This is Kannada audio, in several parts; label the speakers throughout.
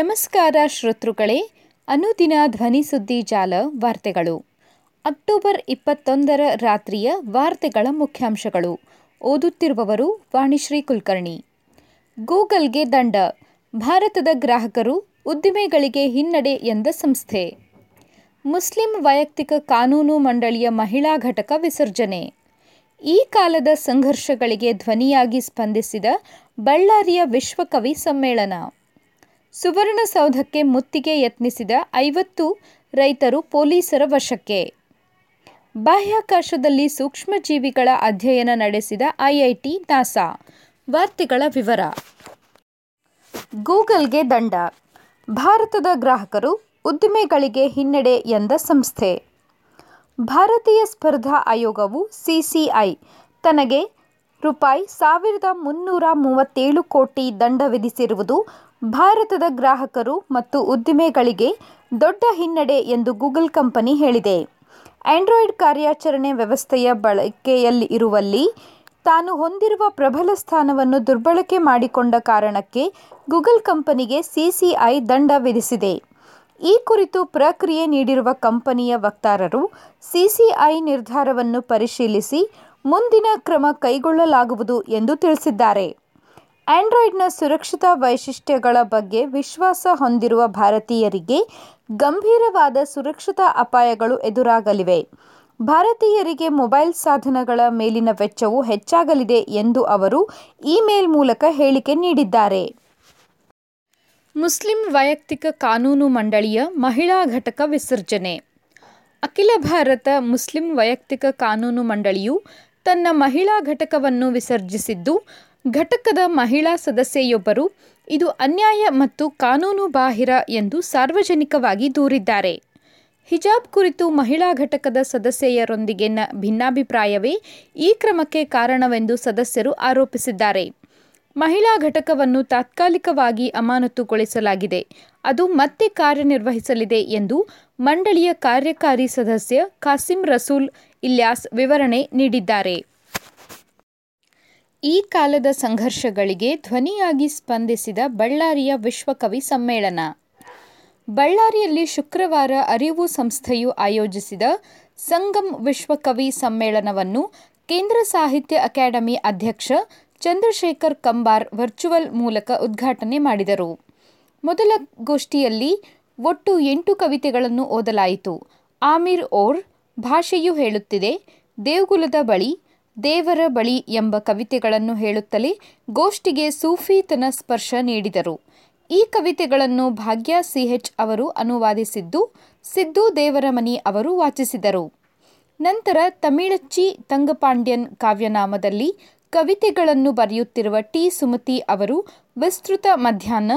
Speaker 1: ನಮಸ್ಕಾರ ಶ್ರೋತೃಗಳೇ, ಅನುದಿನ ಧ್ವನಿ ಸುದ್ದಿ ಜಾಲ ವಾರ್ತೆಗಳು. ಅಕ್ಟೋಬರ್ ಇಪ್ಪತ್ತೊಂದರ ರಾತ್ರಿಯ ವಾರ್ತೆಗಳ ಮುಖ್ಯಾಂಶಗಳು. ಓದುತ್ತಿರುವವರು ವಾಣಿಶ್ರೀ ಕುಲಕರ್ಣಿ. ಗೂಗಲ್ಗೆ ದಂಡ. ಭಾರತದ ಗ್ರಾಹಕರು ಉದ್ದಿಮೆಗಳಿಗೆ ಹಿನ್ನಡೆ ಎಂದ ಸಂಸ್ಥೆ. ಮುಸ್ಲಿಂ ವೈಯಕ್ತಿಕ ಕಾನೂನು ಮಂಡಳಿಯ ಮಹಿಳಾ ಘಟಕ ವಿಸರ್ಜನೆ. ಈ ಕಾಲದ ಸಂಘರ್ಷಗಳಿಗೆ ಧ್ವನಿಯಾಗಿ ಸ್ಪಂದಿಸಿದ ಬಳ್ಳಾರಿಯ ವಿಶ್ವಕವಿ ಸಮ್ಮೇಳನ. ಸುವರ್ಣಸೌಧಕ್ಕೆ ಮುತ್ತಿಗೆ ಯತ್ನಿಸಿದ ಐವತ್ತು ರೈತರು ಪೊಲೀಸರ ವಶಕ್ಕೆ. ಬಾಹ್ಯಾಕಾಶದಲ್ಲಿ ಸೂಕ್ಷ್ಮಜೀವಿಗಳ ಅಧ್ಯಯನ ನಡೆಸಿದ ಐಐಟಿ ನಾಸಾ. ವಾರ್ತೆಗಳ ವಿವರ. ಗೂಗಲ್ಗೆ ದಂಡ. ಭಾರತದ ಗ್ರಾಹಕರು ಉದ್ದಿಮೆಗಳಿಗೆ ಹಿನ್ನಡೆ ಎಂದ ಸಂಸ್ಥೆ. ಭಾರತೀಯ ಸ್ಪರ್ಧಾ ಆಯೋಗವು ಸಿಸಿಐ ತನಗೆ ರೂಪಾಯಿ ಸಾವಿರದ ಮುನ್ನೂರ ಮೂವತ್ತೇಳು ಕೋಟಿ ದಂಡ ವಿಧಿಸಿರುವುದು ಭಾರತದ ಗ್ರಾಹಕರು ಮತ್ತು ಉದ್ದಿಮೆಗಳಿಗೆ ದೊಡ್ಡ ಹಿನ್ನಡೆ ಎಂದು ಗೂಗಲ್ ಕಂಪನಿ ಹೇಳಿದೆ. ಆಂಡ್ರಾಯ್ಡ್ ಕಾರ್ಯಾಚರಣೆ ವ್ಯವಸ್ಥೆಯ ಬಳಕೆಯಲ್ಲಿ ಇರುವಲ್ಲಿ ತಾನು ಹೊಂದಿರುವ ಪ್ರಬಲ ಸ್ಥಾನವನ್ನು ದುರ್ಬಳಕೆ ಮಾಡಿಕೊಂಡ ಕಾರಣಕ್ಕೆ ಗೂಗಲ್ ಕಂಪನಿಗೆ ಸಿಸಿಐ ದಂಡ ವಿಧಿಸಿದೆ. ಈ ಕುರಿತು ಪ್ರಕ್ರಿಯೆ ನೀಡಿರುವ ಕಂಪನಿಯ ವಕ್ತಾರರು ಸಿಸಿಐ ನಿರ್ಧಾರವನ್ನು ಪರಿಶೀಲಿಸಿ ಮುಂದಿನ ಕ್ರಮ ಕೈಗೊಳ್ಳಲಾಗುವುದು ಎಂದು ತಿಳಿಸಿದ್ದಾರೆ. ಆಂಡ್ರಾಯ್ಡ್ನ ಸುರಕ್ಷತಾ ವೈಶಿಷ್ಟ್ಯಗಳ ಬಗ್ಗೆ ವಿಶ್ವಾಸ ಹೊಂದಿರುವ ಭಾರತೀಯರಿಗೆ ಗಂಭೀರವಾದ ಸುರಕ್ಷತಾ ಅಪಾಯಗಳು ಎದುರಾಗಲಿವೆ. ಭಾರತೀಯರಿಗೆ ಮೊಬೈಲ್ ಸಾಧನಗಳ ಮೇಲಿನ ವೆಚ್ಚವು ಹೆಚ್ಚಾಗಲಿದೆ ಎಂದು ಅವರು ಇಮೇಲ್ ಮೂಲಕ ಹೇಳಿಕೆ ನೀಡಿದ್ದಾರೆ. ಮುಸ್ಲಿಂ ವೈಯಕ್ತಿಕ ಕಾನೂನು ಮಂಡಳಿಯ ಮಹಿಳಾ ಘಟಕ ವಿಸರ್ಜನೆ. ಅಖಿಲ ಭಾರತ ಮುಸ್ಲಿಂ ವೈಯಕ್ತಿಕ ಕಾನೂನು ಮಂಡಳಿಯು ತನ್ನ ಮಹಿಳಾ ಘಟಕವನ್ನು ವಿಸರ್ಜಿಸಿದ್ದು ಘಟಕದ ಮಹಿಳಾ ಸದಸ್ಯೆಯೊಬ್ಬರು ಇದು ಅನ್ಯಾಯ ಮತ್ತು ಕಾನೂನು ಬಾಹಿರ ಎಂದು ಸಾರ್ವಜನಿಕವಾಗಿ ದೂರಿದ್ದಾರೆ. ಹಿಜಾಬ್ ಕುರಿತು ಮಹಿಳಾ ಘಟಕದ ಸದಸ್ಯೆಯರೊಂದಿಗಿನ ಭಿನ್ನಾಭಿಪ್ರಾಯವೇ ಈ ಕ್ರಮಕ್ಕೆ ಕಾರಣವೆಂದು ಸದಸ್ಯರು ಆರೋಪಿಸಿದ್ದಾರೆ. ಮಹಿಳಾ ಘಟಕವನ್ನು ತಾತ್ಕಾಲಿಕವಾಗಿ ಅಮಾನತುಗೊಳಿಸಲಾಗಿದೆ. ಅದು ಮತ್ತೆ ಕಾರ್ಯನಿರ್ವಹಿಸಲಿದೆ ಎಂದು ಮಂಡಳಿಯ ಕಾರ್ಯಕಾರಿ ಸದಸ್ಯ ಖಾಸಿಂ ರಸೂಲ್ ಇಲ್ಯಾಸ್ ವಿವರಣೆ ನೀಡಿದ್ದಾರೆ. ಈ ಕಾಲದ ಸಂಘರ್ಷಗಳಿಗೆ ಧ್ವನಿಯಾಗಿ ಸ್ಪಂದಿಸಿದ ಬಳ್ಳಾರಿಯ ವಿಶ್ವಕವಿ ಸಮ್ಮೇಳನ. ಬಳ್ಳಾರಿಯಲ್ಲಿ ಶುಕ್ರವಾರ ಅರಿವು ಸಂಸ್ಥೆಯು ಆಯೋಜಿಸಿದ ಸಂಗಮ್ ವಿಶ್ವಕವಿ ಸಮ್ಮೇಳನವನ್ನು ಕೇಂದ್ರ ಸಾಹಿತ್ಯ ಅಕಾಡೆಮಿ ಅಧ್ಯಕ್ಷ ಚಂದ್ರಶೇಖರ್ ಕಂಬಾರ್ ವರ್ಚುವಲ್ ಮೂಲಕ ಉದ್ಘಾಟನೆ ಮಾಡಿದರು. ಮೊದಲ ಗೋಷ್ಠಿಯಲ್ಲಿ ಒಟ್ಟು ಎಂಟು ಕವಿತೆಗಳನ್ನು ಓದಲಾಯಿತು. ಆಮಿರ್ ಓರ್ ಭಾಷೆಯು ಹೇಳುತ್ತಿದೆ. ದೇವಗುಲದ ಬಳಿ ದೇವರ ಬಳಿ ಎಂಬ ಕವಿತೆಗಳನ್ನು ಹೇಳುತ್ತಲೇ ಗೋಷ್ಠಿಗೆ ಸೂಫಿತನ ಸ್ಪರ್ಶ ನೀಡಿದರು. ಈ ಕವಿತೆಗಳನ್ನು ಭಾಗ್ಯ ಸಿಹೆಚ್ ಅವರು ಅನುವಾದಿಸಿದ್ದು ಸಿದ್ದು ದೇವರಮನಿ ಅವರು ವಾಚಿಸಿದರು. ನಂತರ ತಮಿಳಚ್ಚಿ ತಂಗಪಾಂಡ್ಯನ್ ಕಾವ್ಯನಾಮದಲ್ಲಿ ಕವಿತೆಗಳನ್ನು ಬರೆಯುತ್ತಿರುವ ಟಿ. ಸುಮತಿ ಅವರು ವಿಸ್ತೃತ ಮಧ್ಯಾಹ್ನ,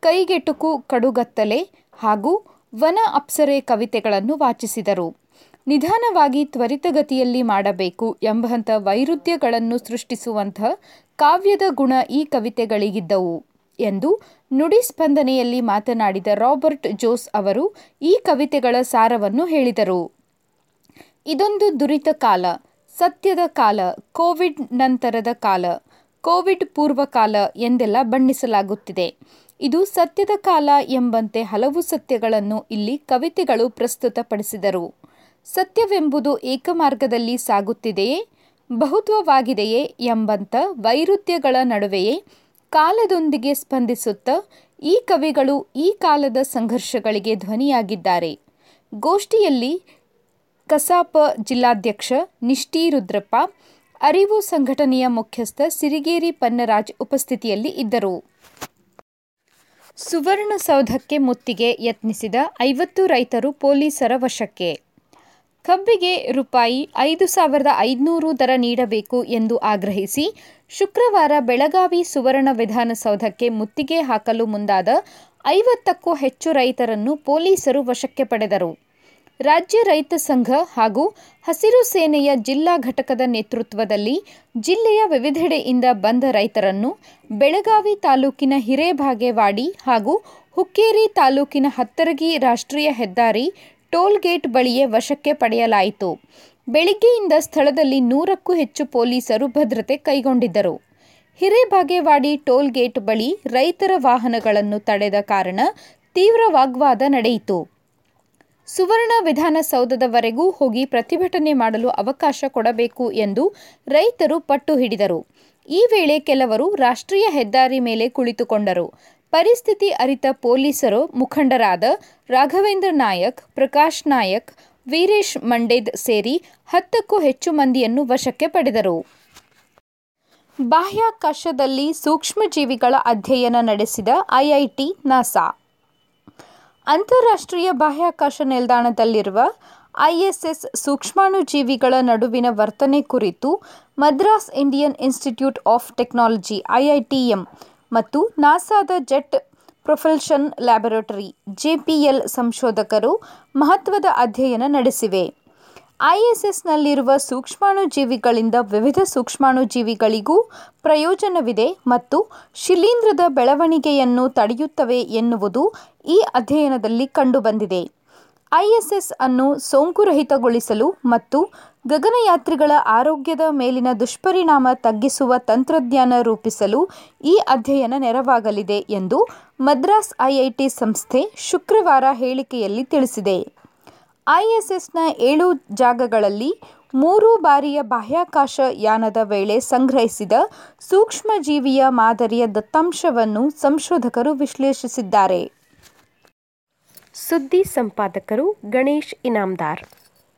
Speaker 1: ಕೈಗೆಟುಕು ಕಡುಗತ್ತಲೆ ಹಾಗೂ ವನ ಅಪ್ಸರೆ ಕವಿತೆಗಳನ್ನು ವಾಚಿಸಿದರು. ನಿಧಾನವಾಗಿ ತ್ವರಿತಗತಿಯಲ್ಲಿ ಮಾಡಬೇಕು ಎಂಬಂಥ ವೈರುಧ್ಯಗಳನ್ನು ಸೃಷ್ಟಿಸುವಂಥ ಕಾವ್ಯದ ಗುಣ ಈ ಕವಿತೆಗಳಿಗಿದ್ದವು ಎಂದು ನುಡಿ ಸ್ಪಂದನೆಯಲ್ಲಿ ಮಾತನಾಡಿದ ರಾಬರ್ಟ್ ಜೋಸ್ ಅವರು ಈ ಕವಿತೆಗಳ ಸಾರವನ್ನು ಹೇಳಿದರು. ಇದೊಂದು ದುರಿತ ಕಾಲ, ಸತ್ಯದ ಕಾಲ, ಕೋವಿಡ್ ನಂತರದ ಕಾಲ, ಕೋವಿಡ್ ಪೂರ್ವಕಾಲ ಎಂದೆಲ್ಲ ಬಣ್ಣಿಸಲಾಗುತ್ತಿದೆ. ಇದು ಸತ್ಯದ ಕಾಲ ಎಂಬಂತೆ ಹಲವು ಸತ್ಯಗಳನ್ನು ಇಲ್ಲಿ ಕವಿತೆಗಳು ಪ್ರಸ್ತುತಪಡಿಸಿದರು. ಸತ್ಯವೆಂಬುದು ಏಕಮಾರ್ಗದಲ್ಲಿ ಸಾಗುತ್ತಿದೆಯೇ? ಬಹುತ್ವವಾಗಿದೆಯೇ ಎಂಬಂಥ ವೈರುಧ್ಯಗಳ ನಡುವೆಯೇ ಕಾಲದೊಂದಿಗೆ ಸ್ಪಂದಿಸುತ್ತ ಈ ಕವಿಗಳು ಈ ಕಾಲದ ಸಂಘರ್ಷಗಳಿಗೆ ಧ್ವನಿಯಾಗಿದ್ದಾರೆ. ಗೋಷ್ಠಿಯಲ್ಲಿ ಕಸಾಪ ಜಿಲ್ಲಾಧ್ಯಕ್ಷ ನಿಷ್ಠಿ ರುದ್ರಪ್ಪ ಅರಿವು ಸಂಘಟನೆಯ ಮುಖ್ಯಸ್ಥ ಸಿರಿಗೇರಿ ಪನ್ನರಾಜ್ ಉಪಸ್ಥಿತಿಯಲ್ಲಿ ಇದ್ದರು. ಸುವರ್ಣಸೌಧಕ್ಕೆ ಮುತ್ತಿಗೆ ಯತ್ನಿಸಿದ ಐವತ್ತು ರೈತರು ಪೊಲೀಸರ ವಶಕ್ಕೆ. ಕಬ್ಬಿಗೆ ರೂಪಾಯಿ ಐದು ಸಾವಿರದ ಐದುನೂರು ದರ ನೀಡಬೇಕು ಎಂದು ಆಗ್ರಹಿಸಿ ಶುಕ್ರವಾರ ಬೆಳಗಾವಿ ಸುವರ್ಣ ವಿಧಾನಸೌಧಕ್ಕೆ ಮುತ್ತಿಗೆ ಹಾಕಲು ಮುಂದಾದ ಐವತ್ತಕ್ಕೂ ಹೆಚ್ಚು ರೈತರನ್ನು ಪೊಲೀಸರು ವಶಕ್ಕೆ ಪಡೆದರು. ರಾಜ್ಯ ರೈತ ಸಂಘ ಹಾಗೂ ಹಸಿರು ಸೇನೆಯ ಜಿಲ್ಲಾ ಘಟಕದ ನೇತೃತ್ವದಲ್ಲಿ ಜಿಲ್ಲೆಯ ವಿವಿಧೆಡೆಯಿಂದ ಬಂದ ರೈತರನ್ನು ಬೆಳಗಾವಿ ತಾಲೂಕಿನ ಹಿರೇಬಾಗೇವಾಡಿ ಹಾಗೂ ಹುಕ್ಕೇರಿ ತಾಲೂಕಿನ ಹತ್ತರಗಿ ರಾಷ್ಟ್ರೀಯ ಹೆದ್ದಾರಿ ಟೋಲ್ ಗೇಟ್ ಬಳಿಯೇ ವಶಕ್ಕೆ ಪಡೆಯಲಾಯಿತು. ಬೆಳಿಗ್ಗೆಯಿಂದ ಸ್ಥಳದಲ್ಲಿ ನೂರಕ್ಕೂ ಹೆಚ್ಚು ಪೊಲೀಸರು ಭದ್ರತೆ ಕೈಗೊಂಡಿದ್ದರು. ಹಿರೇಬಾಗೇವಾಡಿ ಟೋಲ್ ಗೇಟ್ ಬಳಿ ರೈತರ ವಾಹನಗಳನ್ನು ತಡೆದ ಕಾರಣ ತೀವ್ರ ವಾಗ್ವಾದ ನಡೆಯಿತು. ಸುವರ್ಣ ವಿಧಾನಸೌಧದವರೆಗೂ ಹೋಗಿ ಪ್ರತಿಭಟನೆ ಮಾಡಲು ಅವಕಾಶ ಕೊಡಬೇಕು ಎಂದು ರೈತರು ಪಟ್ಟು ಹಿಡಿದರು. ಈ ವೇಳೆ ಕೆಲವರು ರಾಷ್ಟ್ರೀಯ ಹೆದ್ದಾರಿ ಮೇಲೆ ಕುಳಿತುಕೊಂಡರು. ಪರಿಸ್ಥಿತಿ ಅರಿತ ಪೊಲೀಸರು ಮುಖಂಡರಾದ ರಾಘವೇಂದ್ರ ನಾಯಕ್, ಪ್ರಕಾಶ್ ನಾಯಕ್, ವೀರೇಶ್ ಮಂಡೇದ್ ಸೇರಿ ಹತ್ತಕ್ಕೂ ಹೆಚ್ಚು ಮಂದಿಯನ್ನು ವಶಕ್ಕೆ ಪಡೆದರು. ಬಾಹ್ಯಾಕಾಶದಲ್ಲಿ ಸೂಕ್ಷ್ಮಜೀವಿಗಳ ಅಧ್ಯಯನ ನಡೆಸಿದ ಐಐಟಿ ನಾಸಾ. ಅಂತಾರಾಷ್ಟ್ರೀಯ ಬಾಹ್ಯಾಕಾಶ ನಿಲ್ದಾಣದಲ್ಲಿರುವ ಐಎಸ್ಎಸ್ ಸೂಕ್ಷ್ಮಾಣುಜೀವಿಗಳ ನಡುವಿನ ವರ್ತನೆ ಕುರಿತು Madras Indian Institute of Technology IITM ಮತ್ತು ನಾಸಾದ ಜೆಟ್ ಪ್ರೊಫೆಲ್ಷನ್ ಲ್ಯಾಬೊರೇಟರಿ ಜೆಪಿಎಲ್ ಸಂಶೋಧಕರು ಮಹತ್ವದ ಅಧ್ಯಯನ ನಡೆಸಿವೆ. ಐಎಸ್ಎಸ್ನಲ್ಲಿರುವ ಸೂಕ್ಷ್ಮಾಣುಜೀವಿಗಳಿಂದ ವಿವಿಧ ಸೂಕ್ಷ್ಮಾಣುಜೀವಿಗಳಿಗೂ ಪ್ರಯೋಜನವಿದೆ ಮತ್ತು ಶಿಲೀಂಧ್ರದ ಬೆಳವಣಿಗೆಯನ್ನು ತಡೆಯುತ್ತವೆ ಎನ್ನುವುದು ಈ ಅಧ್ಯಯನದಲ್ಲಿ ಕಂಡುಬಂದಿದೆ. ಐಎಸ್ಎಸ್ ಅನ್ನು ಸೋಂಕುರಹಿತಗೊಳಿಸಲು ಮತ್ತು ಗಗನಯಾತ್ರಿಗಳ ಆರೋಗ್ಯದ ಮೇಲಿನ ದುಷ್ಪರಿಣಾಮ ತಗ್ಗಿಸುವ ತಂತ್ರಜ್ಞಾನ ರೂಪಿಸಲು ಈ ಅಧ್ಯಯನ ನೆರವಾಗಲಿದೆ ಎಂದು ಮದ್ರಾಸ್ ಐಐಟಿ ಸಂಸ್ಥೆ ಶುಕ್ರವಾರ ಹೇಳಿಕೆಯಲ್ಲಿ ತಿಳಿಸಿದೆ. ಐಎಸ್ಎಸ್ನ ಏಳು ಜಾಗಗಳಲ್ಲಿ ಮೂರು ಬಾರಿಯ ಬಾಹ್ಯಾಕಾಶ ಯಾನದ ವೇಳೆ ಸಂಗ್ರಹಿಸಿದ ಸೂಕ್ಷ್ಮಜೀವಿಯ ಮಾದರಿಯ ದತ್ತಾಂಶವನ್ನು ಸಂಶೋಧಕರು ವಿಶ್ಲೇಷಿಸಿದ್ದಾರೆ.
Speaker 2: ಸುದ್ದಿ ಸಂಪಾದಕರು ಗಣೇಶ್ ಇನಾಮ್ದಾರ್.